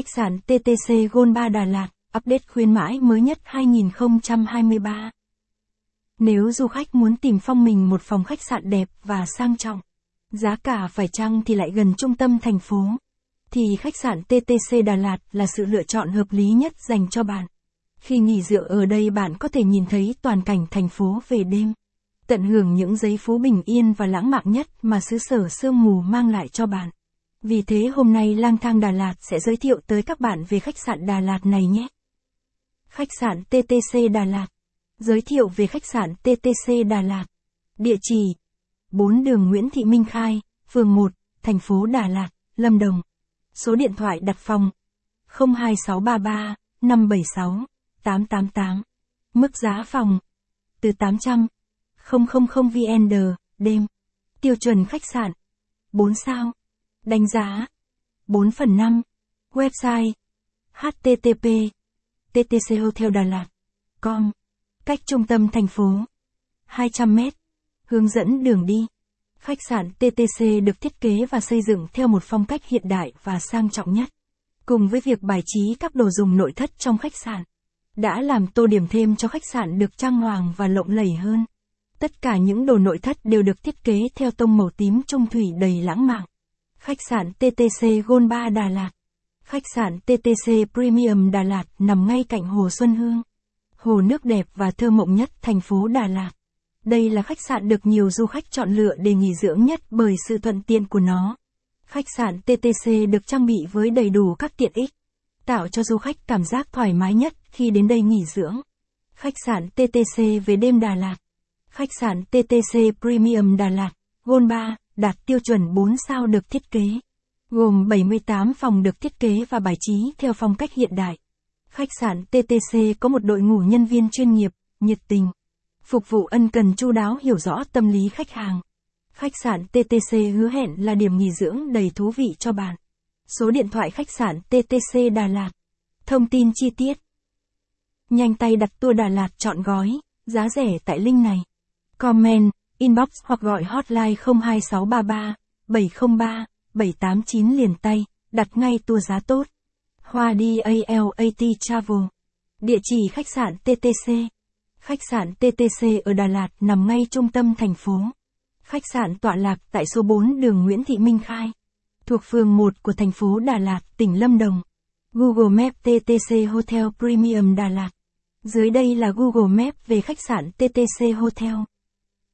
Khách sạn TTC Gold 3 Đà Lạt, update khuyến mãi mới nhất 2023. Nếu du khách muốn tìm phong mình một phòng khách sạn đẹp và sang trọng, giá cả phải chăng thì lại gần trung tâm thành phố, thì khách sạn TTC Đà Lạt là sự lựa chọn hợp lý nhất dành cho bạn. Khi nghỉ dưỡng ở đây bạn có thể nhìn thấy toàn cảnh thành phố về đêm, tận hưởng những giây phố bình yên và lãng mạn nhất mà xứ sở sương mù mang lại cho bạn. Vì thế hôm nay Lang Thang Đà Lạt sẽ giới thiệu tới các bạn về khách sạn Đà Lạt này nhé. Khách sạn TTC Đà Lạt. Giới thiệu về khách sạn TTC Đà Lạt. Địa chỉ 4 đường Nguyễn Thị Minh Khai, phường 1, thành phố Đà Lạt, Lâm Đồng. Số điện thoại đặt phòng 02633 576 888. Mức giá phòng từ 800 000 VND đêm. Tiêu chuẩn khách sạn 4 sao. Đánh giá. 4 phần 5 Website. Http ttchotel Đà Lạt com. Cách trung tâm thành phố. 200 m Hướng dẫn đường đi. Khách sạn TTC được thiết kế và xây dựng theo một phong cách hiện đại và sang trọng nhất. Cùng với việc bài trí các đồ dùng nội thất trong khách sạn, đã làm tô điểm thêm cho khách sạn được trang hoàng và lộng lẫy hơn. Tất cả những đồ nội thất đều được thiết kế theo tông màu tím trung thủy đầy lãng mạn. Khách sạn TTC Gold 3 Đà Lạt. Khách sạn TTC Premium Đà Lạt nằm ngay cạnh Hồ Xuân Hương. Hồ nước đẹp và thơ mộng nhất thành phố Đà Lạt. Đây là khách sạn được nhiều du khách chọn lựa để nghỉ dưỡng nhất bởi sự thuận tiện của nó. Khách sạn TTC được trang bị với đầy đủ các tiện ích, tạo cho du khách cảm giác thoải mái nhất khi đến đây nghỉ dưỡng. Khách sạn TTC về đêm Đà Lạt. Khách sạn TTC Premium Đà Lạt, Gold 3, đạt tiêu chuẩn 4 sao được thiết kế. Gồm 78 phòng được thiết kế và bài trí theo phong cách hiện đại. Khách sạn TTC có một đội ngũ nhân viên chuyên nghiệp, nhiệt tình, phục vụ ân cần chu đáo hiểu rõ tâm lý khách hàng. Khách sạn TTC hứa hẹn là điểm nghỉ dưỡng đầy thú vị cho bạn. Số điện thoại khách sạn TTC Đà Lạt. Thông tin chi tiết. Nhanh tay đặt tour Đà Lạt chọn gói, giá rẻ tại link này. Comment, inbox hoặc gọi hotline 02633 703 789 liền tay, đặt ngay tour giá tốt. Hoa đi ALAT Travel. Địa chỉ khách sạn TTC. Khách sạn TTC ở Đà Lạt nằm ngay trung tâm thành phố. Khách sạn tọa lạc tại số 4 đường Nguyễn Thị Minh Khai. Thuộc phường 1 của thành phố Đà Lạt, tỉnh Lâm Đồng. Google Maps TTC Hotel Premium Đà Lạt. Dưới đây là Google Maps về khách sạn TTC Hotel.